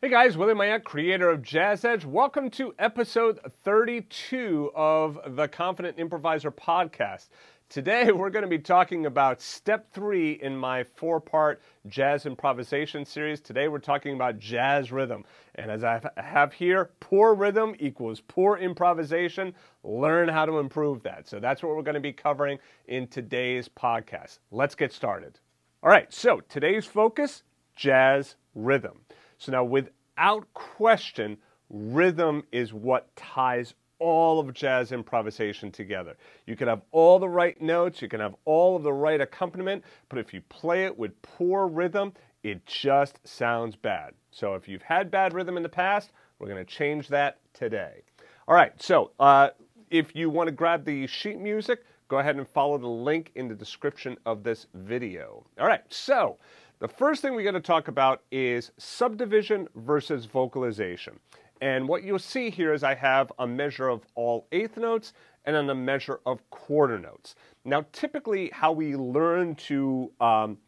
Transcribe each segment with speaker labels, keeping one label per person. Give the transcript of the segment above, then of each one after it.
Speaker 1: Hey guys, William Myette, creator of Jazz Edge. Welcome to episode 32 of the Confident Improviser podcast. Today we're going to be talking about step three in my four part jazz improvisation series. Today we're talking about jazz rhythm. And as I have here, poor rhythm equals poor improvisation. Learn how to improve that. So that's what we're going to be covering in today's podcast. Let's get started. All right, so today's focus jazz rhythm. So now, without question, rhythm is what ties all of jazz improvisation together. You can have all the right notes, you can have all of the right accompaniment, but if you play it with poor rhythm, it just sounds bad. So if you've had bad rhythm in the past, we're going to change that today. All right, so uh, if you want to grab the sheet music, go ahead and follow the link in the description of this video. All right, so the first thing we're going to talk about is subdivision versus vocalization. And what you'll see here is I have a measure of all eighth notes and then a measure of quarter notes. Now, typically, how we learn to um,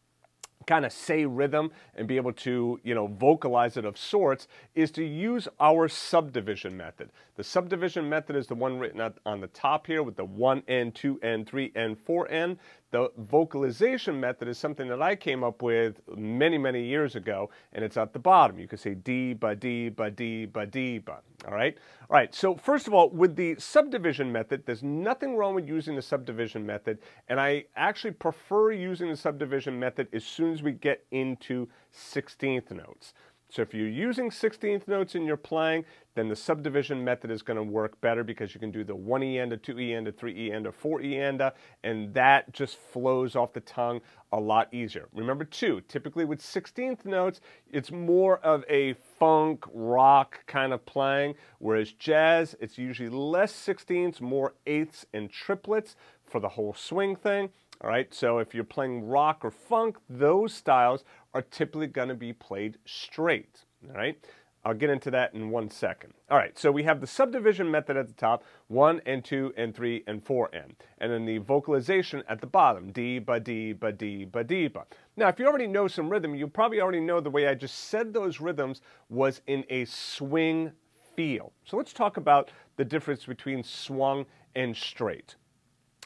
Speaker 1: kind of say rhythm and be able to, you know, vocalize it of sorts is to use our subdivision method. The subdivision method is the one written on the top here with the 1N, 2N, 3N, 4N. The vocalization method is something that I came up with many, many years ago, and it's at the bottom. You can say D, ba, D, ba, D, ba, D, ba. All right? All right, so first of all, with the subdivision method, there's nothing wrong with using the subdivision method, and I actually prefer using the subdivision method as soon as we get into 16th notes. So if you're using 16th notes in your playing, then the subdivision method is going to work better because you can do the 1E end, a 2E end, a 3E end, a 4E end, and that just flows off the tongue a lot easier. Remember too, typically with 16th notes, it's more of a funk, rock kind of playing, whereas jazz, it's usually less 16ths, more eighths and triplets for the whole swing thing. All right, so if you're playing rock or funk, those styles are typically going to be played straight. All right, I'll get into that in one second. All right, so we have the subdivision method at the top, 1 and 2 and 3 and 4 and, and then the vocalization at the bottom, D, ba, D, ba, D, ba, D, ba. Now, if you already know some rhythm, you probably already know the way I just said those rhythms was in a swing feel. So let's talk about the difference between swung and straight.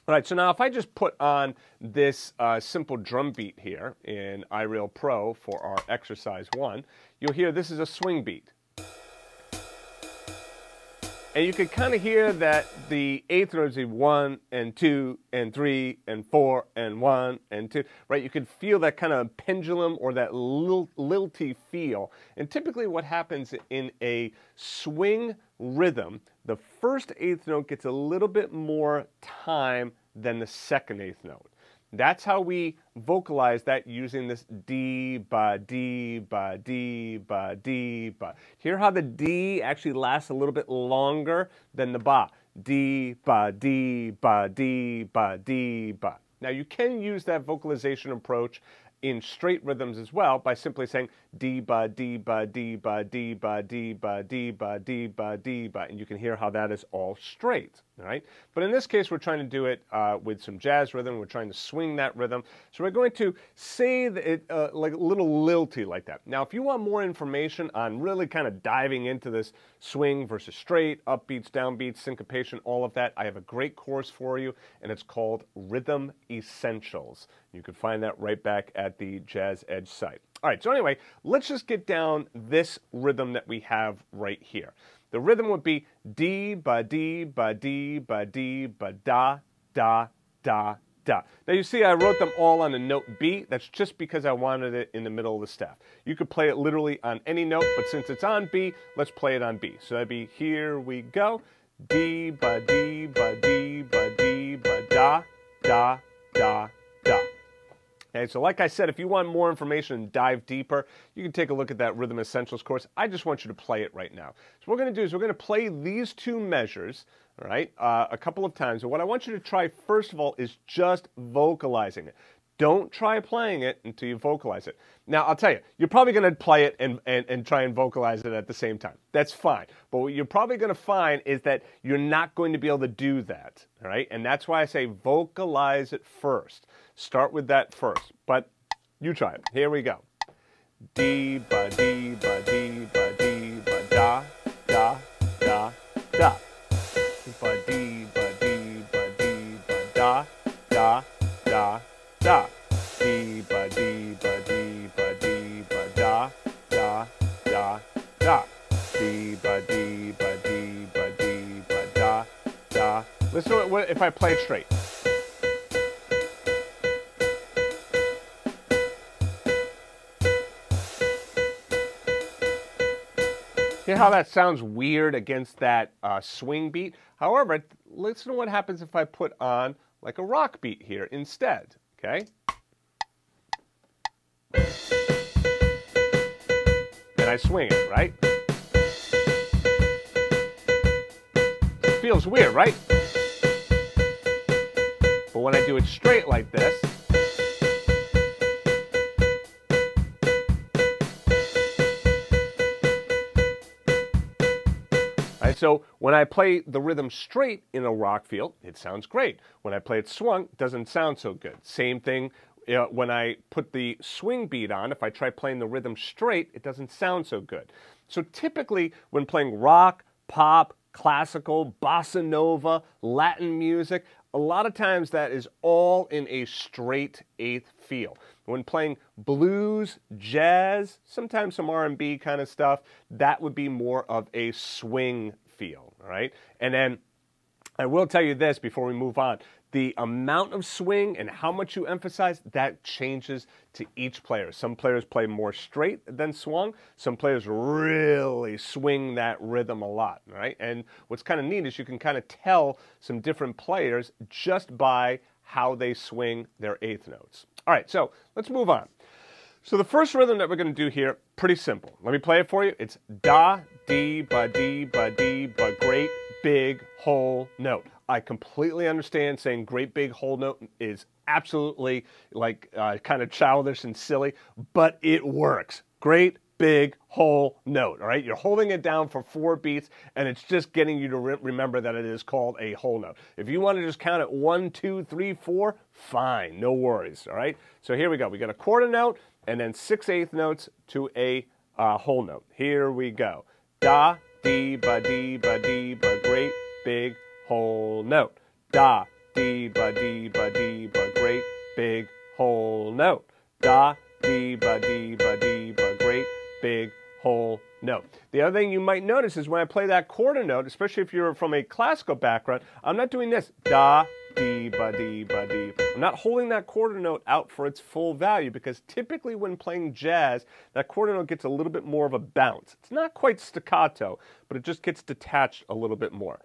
Speaker 1: All right, so now if I just put on this uh, simple drum beat here in iReal Pro for our exercise one, you'll hear this is a swing beat. And you can kind of hear that the eighth notes are one and two and three and four and one and two, right? You can feel that kind of pendulum or that lilty feel. And typically what happens in a swing rhythm, the first eighth note gets a little bit more time than the second eighth note. That's how we vocalize that using this D, ba, D, ba, D, ba, D, ba. Hear how the D actually lasts a little bit longer than the ba. D, ba, D, ba, D, ba, D, ba. Now you can use that vocalization approach in straight rhythms as well by simply saying D ba D ba D ba D ba D ba D ba D ba D ba, and you can hear how that is all straight. Right, but in this case, we're trying to do it uh, with some jazz rhythm. We're trying to swing that rhythm, so we're going to say it uh, like a little lilty like that. Now, if you want more information on really kind of diving into this swing versus straight, upbeats, downbeats, syncopation, all of that, I have a great course for you, and it's called Rhythm Essentials. You can find that right back at the Jazz Edge site. All right, so anyway, let's just get down this rhythm that we have right here. The rhythm would be D, ba, D, ba, D, ba, D, ba, da, da, da, da. Now you see I wrote them all on a note B. That's just because I wanted it in the middle of the staff. You could play it literally on any note, but since it's on B, let's play it on B. So that'd be here we go. D, ba, D, ba, D, ba, D, ba, da, da, da, da. Okay, so like I said, if you want more information and dive deeper, you can take a look at that Rhythm Essentials course. I just want you to play it right now. So what we're going to do is we're going to play these two measures, all right, uh, a couple of times. And what I want you to try first of all is just vocalizing it. Don't try playing it until you vocalize it. Now, I'll tell you, you're probably going to play it and, and, and try and vocalize it at the same time. That's fine. But what you're probably going to find is that you're not going to be able to do that. All right. And that's why I say vocalize it first. Start with that first, but you try it. Here we go. D ba D ba D ba D ba da da da da. Ba D ba D ba D ba da da da da. D ba D ba D ba D ba da da da da. D ba D ba D ba D ba da da. Let's do it if I play it straight. Hear how that sounds weird against that uh, swing beat? However, listen to what happens if I put on like a rock beat here instead, okay? And I swing it, right? Feels weird, right? But when I do it straight like this, so when I play the rhythm straight in a rock feel, it sounds great. When I play it swung, it doesn't sound so good. Same thing uh, when I put the swing beat on. If I try playing the rhythm straight, it doesn't sound so good. So typically, when playing rock, pop, classical, bossa nova, Latin music, a lot of times that is all in a straight eighth feel. When playing blues, jazz, sometimes some R&B kind of stuff, that would be more of a swing feel, all right? And then I will tell you this before we move on the amount of swing and how much you emphasize that changes to each player. Some players play more straight than swung. Some players really swing that rhythm a lot, right? And what's kind of neat is you can kind of tell some different players just by how they swing their eighth notes. All right, so let's move on. So the first rhythm that we're going to do here, pretty simple. Let me play it for you. It's da, dee, ba, dee, ba, dee, ba, great big whole note. I completely understand saying great big whole note is absolutely like uh, kind of childish and silly, but it works. Great big whole note. All right, you're holding it down for four beats, and it's just getting you to re- remember that it is called a whole note. If you want to just count it one, two, three, four, fine, no worries. All right, so here we go. We got a quarter note and then six eighth notes to a uh, whole note. Here we go. Da, dee, ba, dee, ba, dee, ba, great big whole note. Da, dee, ba, dee, ba, dee, ba, great big whole note. Da, dee, ba, dee, ba, dee, ba, great big whole note. The other thing you might notice is when I play that quarter note, especially if you're from a classical background, I'm not doing this. Da, dee, ba, dee, ba, dee. I'm not holding that quarter note out for its full value because typically when playing jazz, that quarter note gets a little bit more of a bounce. It's not quite staccato, but it just gets detached a little bit more.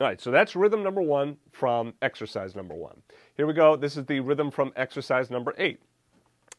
Speaker 1: All right, so that's rhythm number one from exercise number one. Here we go. This is the rhythm from exercise number eight.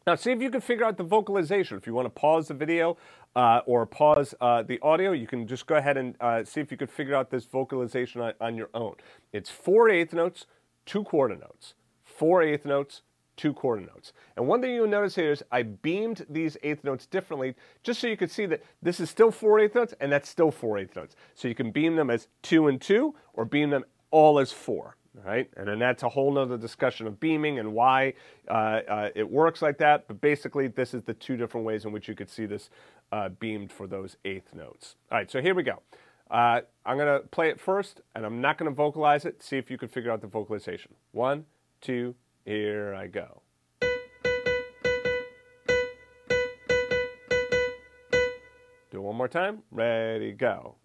Speaker 1: Now, see if you can figure out the vocalization. If you want to pause the video uh, or pause uh, the audio, you can just go ahead and uh, see if you could figure out this vocalization on, on your own. It's four eighth notes, two quarter notes. Four eighth notes, two quarter notes. And one thing you'll notice here is I beamed these eighth notes differently just so you could see that this is still four eighth notes and that's still four eighth notes. So you can beam them as two and two or beam them all as four. Right? And then that's a whole nother discussion of beaming and why uh, uh, it works like that. But basically, this is the two different ways in which you could see this uh, beamed for those eighth notes. All right, so here we go. Uh, I'm going to play it first, and I'm not going to vocalize it. See if you can figure out the vocalization. One, two, here I go. Do it one more time. Ready, go.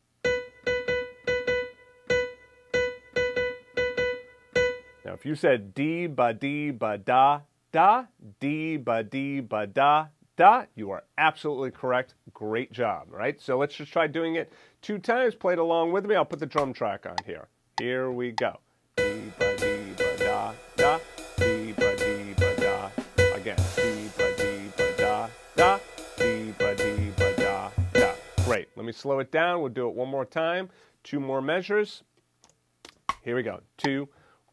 Speaker 1: You said D ba D ba da da, D ba D ba da da, you are absolutely correct. Great job, right? So let's just try doing it two times. Play it along with me. I'll put the drum track on here. Here we go. D ba D ba da da, D ba D ba da. Again, D ba D ba da da, D ba D ba da da. Great. Let me slow it down. We'll do it one more time. Two more measures. Here we go. Two.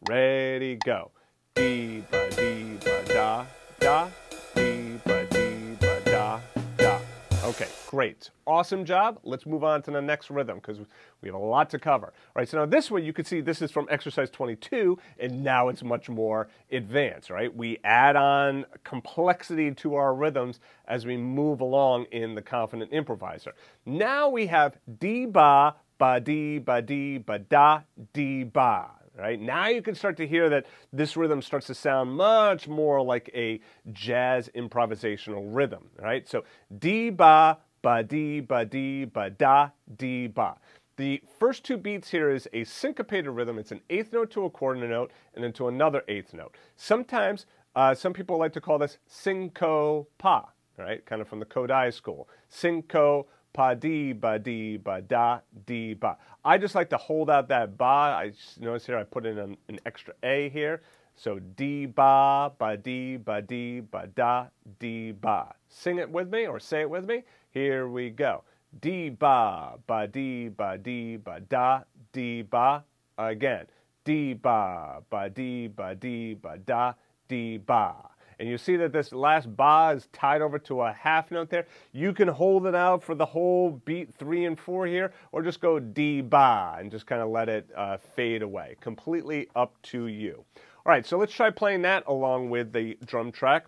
Speaker 1: Ready, go. Dee ba dee ba da da. Dee ba dee ba da da. Okay, great. Awesome job. Let's move on to the next rhythm because we have a lot to cover. All right, so now this one you can see this is from exercise 22 and now it's much more advanced, right? We add on complexity to our rhythms as we move along in the confident improviser. Now we have dee ba ba dee ba dee ba da dee ba right? Now you can start to hear that this rhythm starts to sound much more like a jazz improvisational rhythm, right? So dee ba, ba dee, ba dee, ba da, dee ba. The first two beats here is a syncopated rhythm. It's an eighth note to a quarter note and then to another eighth note. Sometimes uh, some people like to call this syncopa, right? Kind of from the Kodály school. Synco pa di ba di ba da di ba. I just like to hold out that ba. I notice here I put in an, an extra a here. So di ba ba di ba di ba da di ba. Sing it with me or say it with me. Here we go. Di ba ba di ba di ba da di ba. Again. Di ba ba di ba di ba da di ba and you see that this last ba is tied over to a half note there. You can hold it out for the whole beat three and four here, or just go D ba and just kind of let it uh, fade away. Completely up to you. All right, so let's try playing that along with the drum track.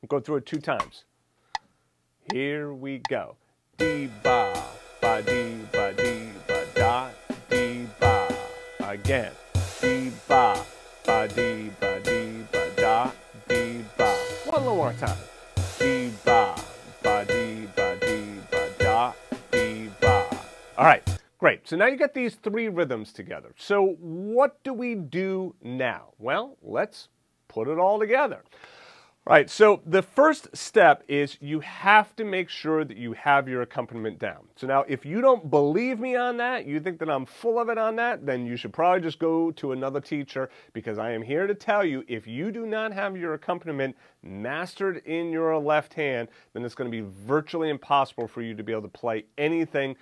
Speaker 1: We'll go through it two times. Here we go. D ba, ba dee, ba dee, ba da, dee ba. Again. D ba, ba dee, ba more time. Dee ba, ba dee ba dee ba da dee ba. All right, great. So now you got these three rhythms together. So what do we do now? Well, let's put it all together. Right, so the first step is you have to make sure that you have your accompaniment down. So now, if you don't believe me on that, you think that I'm full of it on that, then you should probably just go to another teacher because I am here to tell you if you do not have your accompaniment mastered in your left hand, then it's going to be virtually impossible for you to be able to play anything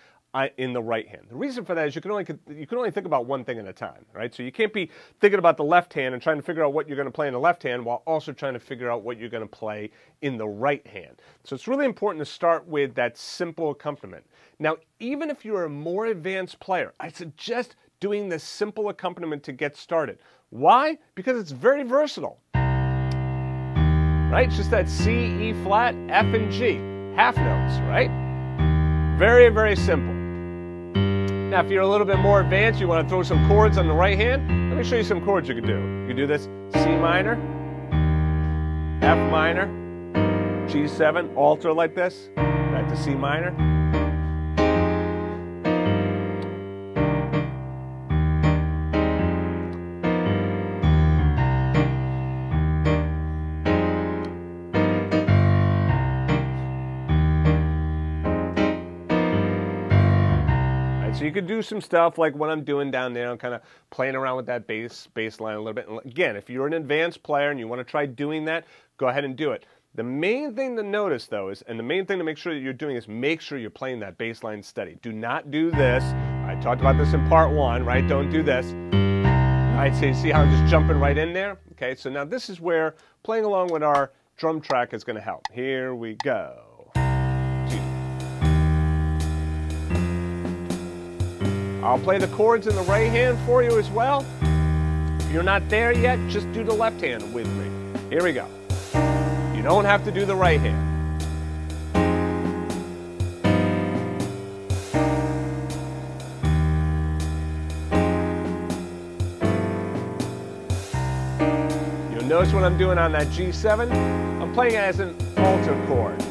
Speaker 1: in the right hand. The reason for that is you can only you can only think about one thing at a time, right? So you can't be thinking about the left hand and trying to figure out what you're going to play in the left hand while also trying to figure out what you're going to play in the right hand. So it's really important to start with that simple accompaniment. Now, even if you're a more advanced player, I suggest doing this simple accompaniment to get started. Why? Because it's very versatile. Right? It's just that C, E flat, F, and G. Half notes, right? Very, very simple. Now, if you're a little bit more advanced, you want to throw some chords on the right hand, let me show you some chords you can do. You can do this C minor, F minor, G7, alter like this, back to C minor. Could do some stuff like what I'm doing down there, I'm kind of playing around with that bass bass line a little bit. And again, if you're an advanced player and you want to try doing that, go ahead and do it. The main thing to notice though is, and the main thing to make sure that you're doing is make sure you're playing that bass line steady. Do not do this. I talked about this in part one, right? Don't do this. Right, so see how I'm just jumping right in there? Okay, so now this is where playing along with our drum track is going to help. Here we go. I'll play the chords in the right hand for you as well. If you're not there yet, just do the left hand with me. Here we go. You don't have to do the right hand. You'll notice what I'm doing on that G7, I'm playing it as an alto chord.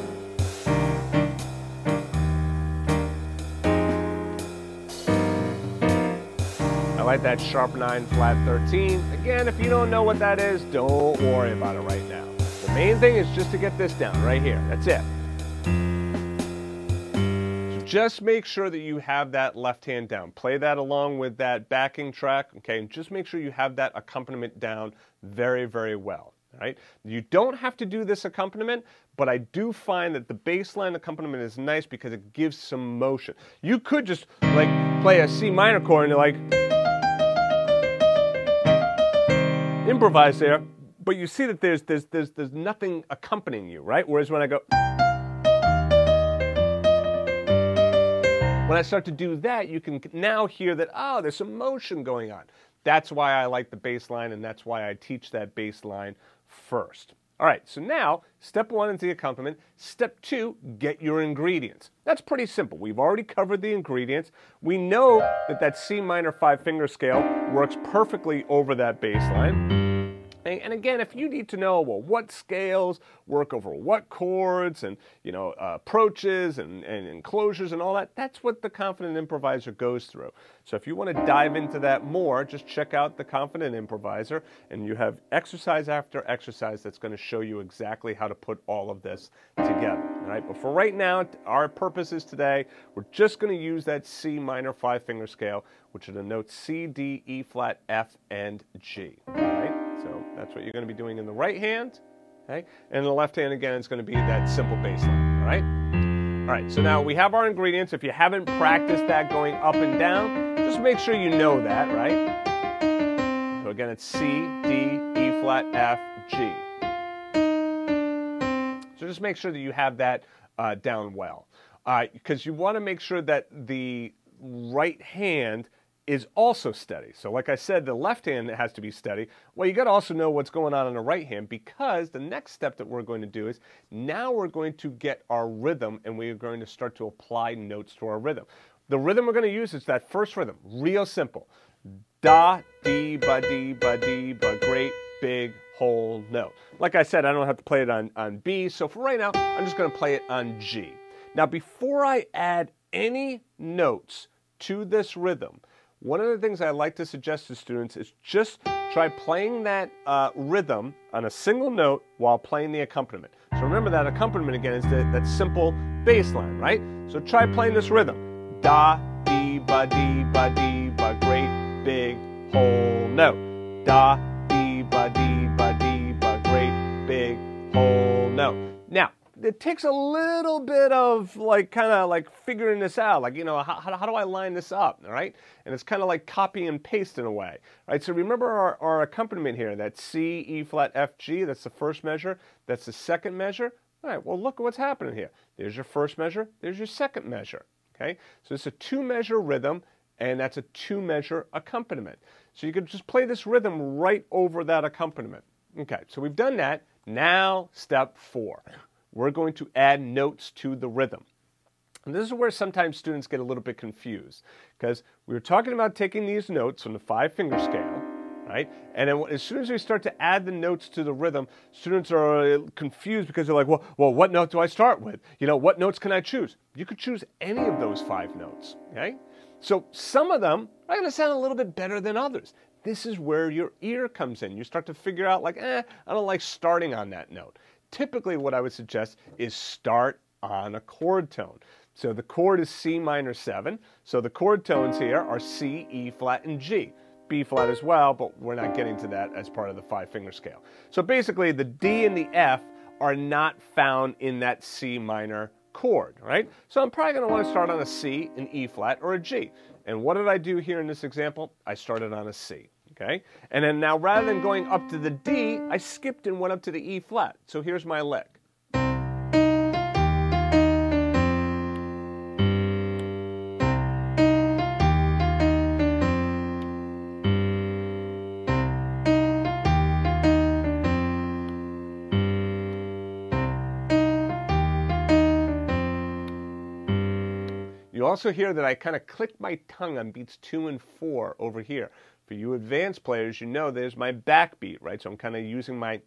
Speaker 1: Like that sharp 9 flat 13. Again, if you don't know what that is, don't worry about it right now. The main thing is just to get this down right here. That's it. So just make sure that you have that left hand down. Play that along with that backing track, okay? And just make sure you have that accompaniment down very, very well. Right? You don't have to do this accompaniment, but I do find that the bass line accompaniment is nice because it gives some motion. You could just like play a C minor chord and you're like improvise there, but you see that there's, there's, there's, there's nothing accompanying you, right? Whereas when I go, when I start to do that, you can now hear that, oh, there's some motion going on. That's why I like the bass line, and that's why I teach that bass line first. All right, so now step one is the accompaniment. Step two, get your ingredients. That's pretty simple. We've already covered the ingredients. We know that that C minor five finger scale works perfectly over that bass line. And again, if you need to know, well, what scales work over what chords and, you know, uh, approaches and, and enclosures and all that, that's what the Confident Improviser goes through. So if you want to dive into that more, just check out the Confident Improviser and you have exercise after exercise that's going to show you exactly how to put all of this together. All right, but for right now, our purposes today, we're just going to use that C minor five finger scale, which are the notes C, D, E flat, F, and G. That's what you're going to be doing in the right hand. Okay? And the left hand, again, it's going to be that simple bass line. All right? All right, so now we have our ingredients. If you haven't practiced that going up and down, just make sure you know that, right? So again, it's C, D, E flat, F, G. So just make sure that you have that uh, down well. Because uh, you want to make sure that the right hand is also steady. So like I said, the left hand has to be steady. Well, you got to also know what's going on in the right hand because the next step that we're going to do is now we're going to get our rhythm and we are going to start to apply notes to our rhythm. The rhythm we're going to use is that first rhythm, real simple. Da, dee, ba, dee, ba, dee, ba, great, big, whole note. Like I said, I don't have to play it on, on B, so for right now, I'm just going to play it on G. Now, before I add any notes to this rhythm, one of the things I like to suggest to students is just try playing that uh, rhythm on a single note while playing the accompaniment. So remember that accompaniment again is the, that simple bass line, right? So try playing this rhythm. Da, dee, ba, dee, ba, dee, ba, great, big, whole note. Da, dee, ba, dee, ba, dee, ba, great, big, whole note. It takes a little bit of like kind of like figuring this out. Like you know how, how, do i line this up all right? And it's kind of like copy and paste in a way right? So remember our, our accompaniment here that c e flat f g that's the first measure that's the second measure. All right well look at what's happening here. There's your first measure there's your second measure okay? So it's a two measure rhythm and that's a two measure accompaniment. So you can just play this rhythm right over that accompaniment. Okay so we've done that. Now step four we're going to add notes to the rhythm. And this is where sometimes students get a little bit confused because we were talking about taking these notes on the five finger scale, right? And then as soon as we start to add the notes to the rhythm, students are uh, confused because they're like, well, well, what note do I start with? You know, what notes can I choose? You could choose any of those five notes, okay? So some of them are going to sound a little bit better than others. This is where your ear comes in. You start to figure out, like, eh, I don't like starting on that note typically what I would suggest is start on a chord tone. So the chord is C minor 7. So the chord tones here are C, E flat, and G. B flat as well, but we're not getting to that as part of the five finger scale. So basically the D and the F are not found in that C minor chord, right? So I'm probably going to want to start on a C, an E flat, or a G. And what did I do here in this example? I started on a C okay? And then now rather than going up to the D, I skipped and went up to the E flat. So here's my lick. You also hear that I kind of click my tongue on beats two and four over here. For you advanced players, you know there's my backbeat, right? So I'm kind of using my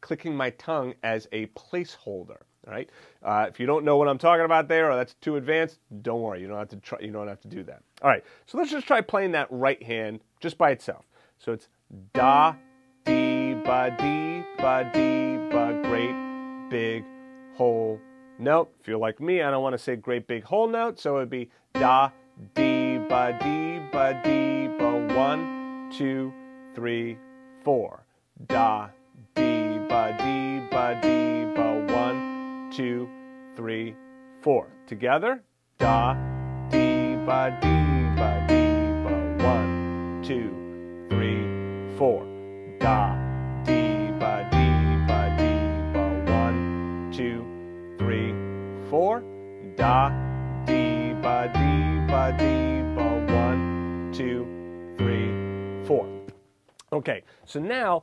Speaker 1: clicking my tongue as a placeholder. Right? Uh, if you don't know what I'm talking about there, or that's too advanced, don't worry. You don't have to try. You don't have to do that. All right. So let's just try playing that right hand just by itself. So it's da, dee, ba, dee, ba, dee, ba, great, big, whole note. If you're like me, I don't want to say great big whole note, so it would be da, dee, ba, dee, ba, dee, ba, one, two, three, four. Da, dee, ba, dee, ba, dee, ba. One, two, three, four. Together. Da, dee, ba, dee, ba, dee, ba. One, two, three, four. Da, dee, ba, dee, ba, dee, ba. One, two, three, four. Da, dee, ba, dee, ba, dee, two, three, four. Okay, so now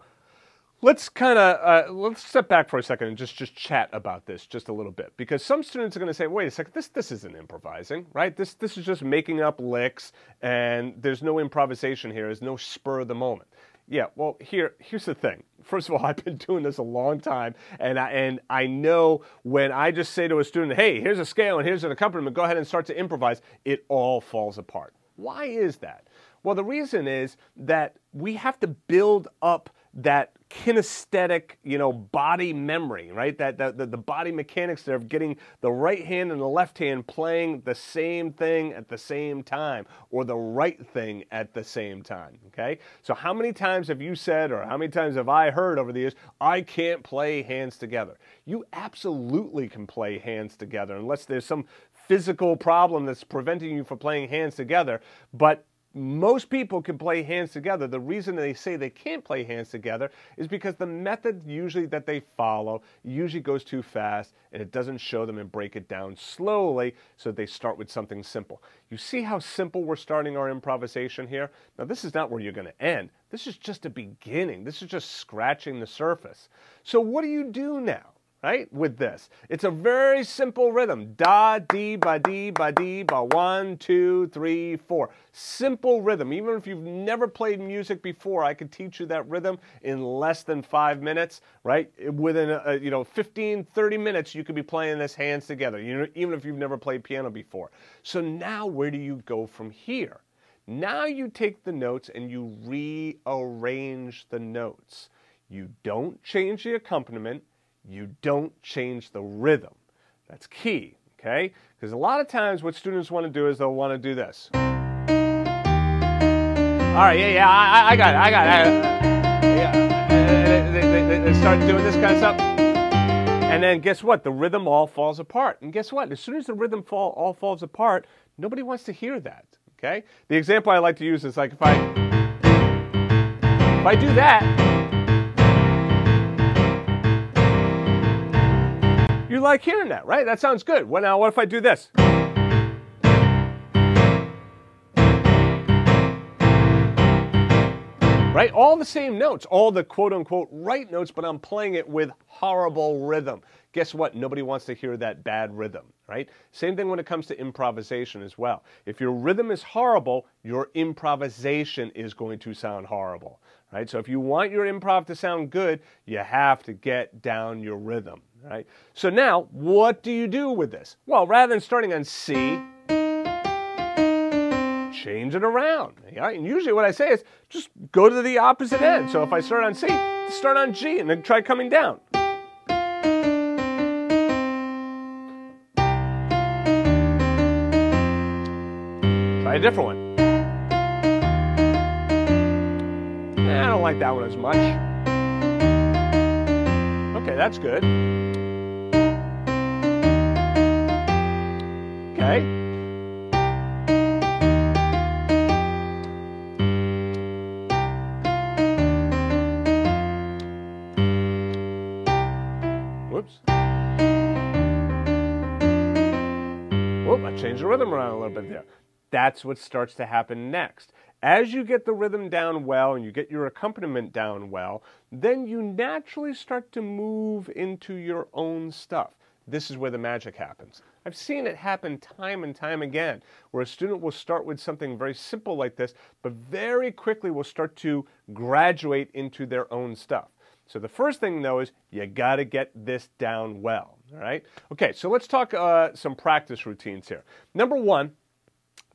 Speaker 1: let's kind of uh, let's step back for a second and just just chat about this just a little bit. Because some students are going to say wait a second this this isn't improvising right? This this is just making up licks and there's no improvisation here there's no spur of the moment. Yeah well here here's the thing. First of all i've been doing this a long time and i and i know when i just say to a student hey here's a scale and here's an accompaniment go ahead and start to improvise it all falls apart why is that well the reason is that we have to build up that kinesthetic, you know, body memory, right? That, that the, the body mechanics there of getting the right hand and the left hand playing the same thing at the same time or the right thing at the same time, okay? So how many times have you said or how many times have I heard over the years, I can't play hands together? You absolutely can play hands together unless there's some physical problem that's preventing you from playing hands together, but most people can play hands together. The reason they say they can't play hands together is because the method usually that they follow usually goes too fast and it doesn't show them and break it down slowly so they start with something simple. You see how simple we're starting our improvisation here? Now this is not where you're going to end. This is just a beginning. This is just scratching the surface. So what do you do now? Right, with this. It's a very simple rhythm. Da, dee, ba, dee, ba, dee, ba, one, two, three, four. Simple rhythm. Even if you've never played music before, I could teach you that rhythm in less than five minutes, right? Within, a, you know, 15, 30 minutes, you could be playing this hands together, you know, even if you've never played piano before. So now where do you go from here? Now you take the notes and you rearrange the notes. You don't change the accompaniment you don't change the rhythm. That's key, okay? Because a lot of times what students want to do is they'll want to do this. All right, yeah, yeah, I, I got it, I got it. Yeah. They, they, they start doing this kind of stuff. And then guess what? The rhythm all falls apart. And guess what? As soon as the rhythm fall, all falls apart, nobody wants to hear that, okay? The example I like to use is like if I, if I do that, like hearing that, right? That sounds good. Well, now what if I do this? Right? All the same notes, all the quote unquote right notes, but I'm playing it with horrible rhythm. Guess what? Nobody wants to hear that bad rhythm, right? Same thing when it comes to improvisation as well. If your rhythm is horrible, your improvisation is going to sound horrible, right? So if you want your improv to sound good, you have to get down your rhythm right? So now, what do you do with this? Well, rather than starting on C, change it around. Right? And usually what I say is just go to the opposite end. So if I start on C, start on G and then try coming down. Try a different one. I don't like that one as much. Okay, that's good. Okay? Whoops. Whoop, I changed the rhythm around a little bit there. That's what starts to happen next. As you get the rhythm down well and you get your accompaniment down well, then you naturally start to move into your own stuff. This is where the magic happens. I've seen it happen time and time again, where a student will start with something very simple like this, but very quickly will start to graduate into their own stuff. So the first thing, though, is you got to get this down well. All right. Okay. So let's talk uh, some practice routines here. Number one,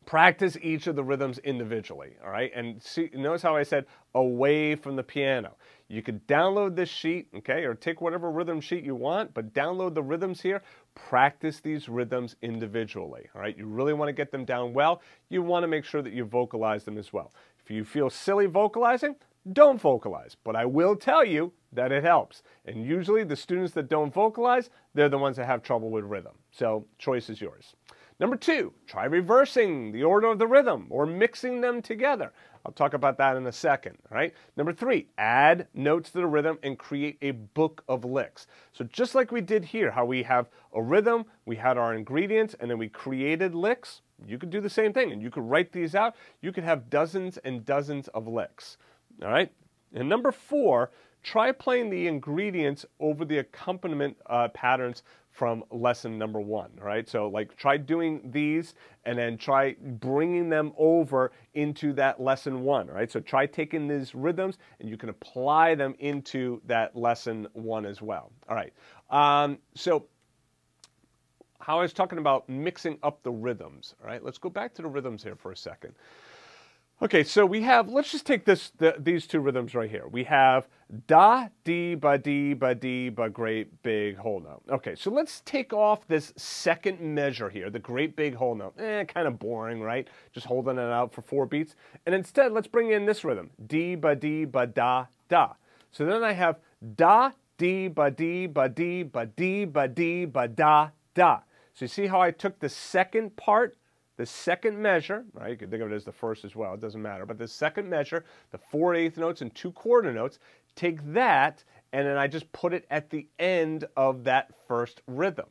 Speaker 1: practice each of the rhythms individually. All right. And see, notice how I said away from the piano. You could download this sheet, okay, or take whatever rhythm sheet you want, but download the rhythms here. Practice these rhythms individually, all right? You really want to get them down well. You want to make sure that you vocalize them as well. If you feel silly vocalizing, don't vocalize, but I will tell you that it helps. And usually the students that don't vocalize, they're the ones that have trouble with rhythm. So choice is yours. Number two, try reversing the order of the rhythm or mixing them together. I'll talk about that in a second, right? Number three, add notes to the rhythm and create a book of licks. So just like we did here, how we have a rhythm, we had our ingredients, and then we created licks, you could do the same thing and you could write these out. You could have dozens and dozens of licks, all right? And number four, try playing the ingredients over the accompaniment uh, patterns from lesson number one, right? So, like, try doing these and then try bringing them over into that lesson one, right? So, try taking these rhythms and you can apply them into that lesson one as well. All right. Um, so, how I was talking about mixing up the rhythms, all right? Let's go back to the rhythms here for a second. Okay, so we have, let's just take this, the, these two rhythms right here. We have da, di, ba, di, ba, di, ba, great big whole note. Okay, so let's take off this second measure here, the great big whole note. Eh, kind of boring, right? Just holding it out for four beats. And instead, let's bring in this rhythm, di, ba, di, ba, da, da. So then I have da, di, ba, di, ba, di, ba, di, ba, di, ba, da, da. So you see how I took the second part the second measure, right, you can think of it as the first as well, it doesn't matter, but the second measure, the four eighth notes and two quarter notes, take that and then I just put it at the end of that first rhythm.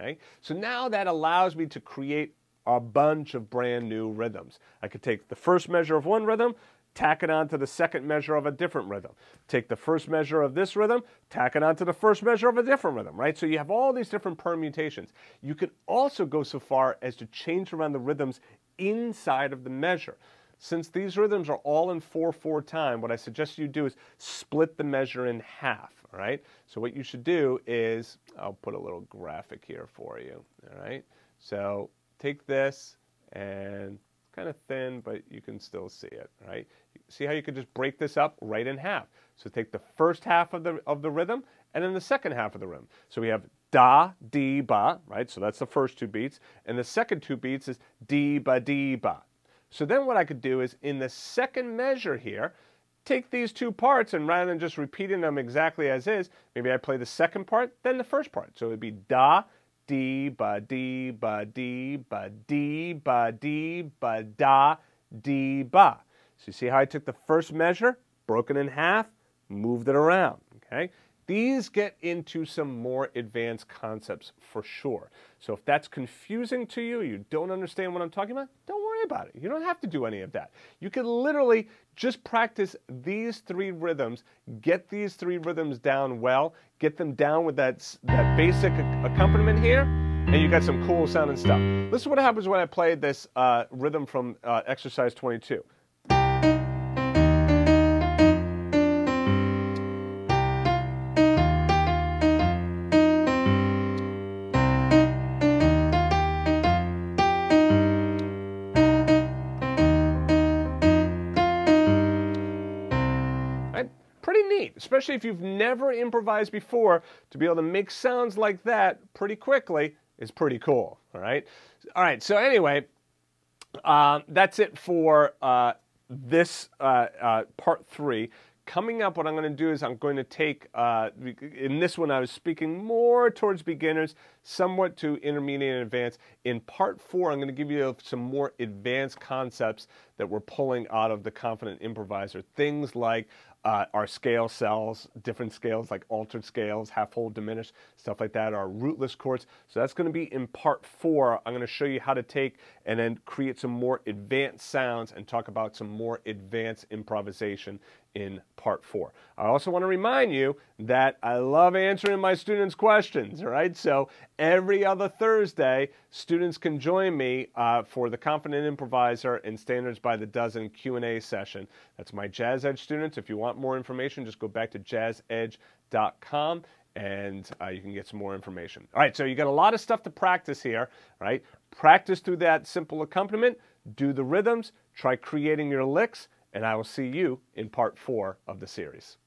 Speaker 1: Okay? So now that allows me to create a bunch of brand new rhythms. I could take the first measure of one rhythm, tack it on to the second measure of a different rhythm. Take the first measure of this rhythm, tack it on to the first measure of a different rhythm, right? So you have all these different permutations. You can also go so far as to change around the rhythms inside of the measure. Since these rhythms are all in 4-4 time, what I suggest you do is split the measure in half, all right? So what you should do is, I'll put a little graphic here for you, all right? So take this and kind of thin, but you can still see it, right? See how you could just break this up right in half. So take the first half of the, of the rhythm and then the second half of the rhythm. So we have da, di, ba, right? So that's the first two beats. And the second two beats is di, ba, di, ba. So then what I could do is in the second measure here, take these two parts and rather than just repeating them exactly as is, maybe I play the second part, then the first part. So it would be da, di ba di ba di ba di ba di ba da di ba. So you see how I took the first measure, broken in half, moved it around. Okay. These get into some more advanced concepts for sure. So if that's confusing to you, you don't understand what I'm talking about, don't worry about it. You don't have to do any of that. You can literally just practice these three rhythms, get these three rhythms down well, get them down with that, that basic accompaniment here, and you got some cool sounding stuff. This is what happens when I play this uh, rhythm from uh, exercise 22. Especially if you've never improvised before, to be able to make sounds like that pretty quickly is pretty cool. All right. All right. So anyway, uh, that's it for uh, this uh, uh part three. Coming up, what I'm going to do is I'm going to take, uh, in this one, I was speaking more towards beginners, somewhat to intermediate and advanced. In part four, I'm going to give you some more advanced concepts that we're pulling out of the Confident Improviser. Things like uh, our scale cells, different scales like altered scales, half whole, diminished, stuff like that, our rootless chords. So that's going to be in part four. I'm going to show you how to take and then create some more advanced sounds and talk about some more advanced improvisation in part four. I also want to remind you that I love answering my students' questions, all right? So every other Thursday, students can join me uh, for the Confident Improviser and Standards by the Dozen Q&A session. That's my Jazz Edge students. If you want more information, just go back to jazzedge.com and uh, you can get some more information. All right, so you got a lot of stuff to practice here, right? Practice through that simple accompaniment, do the rhythms, try creating your licks, and I will see you in part four of the series.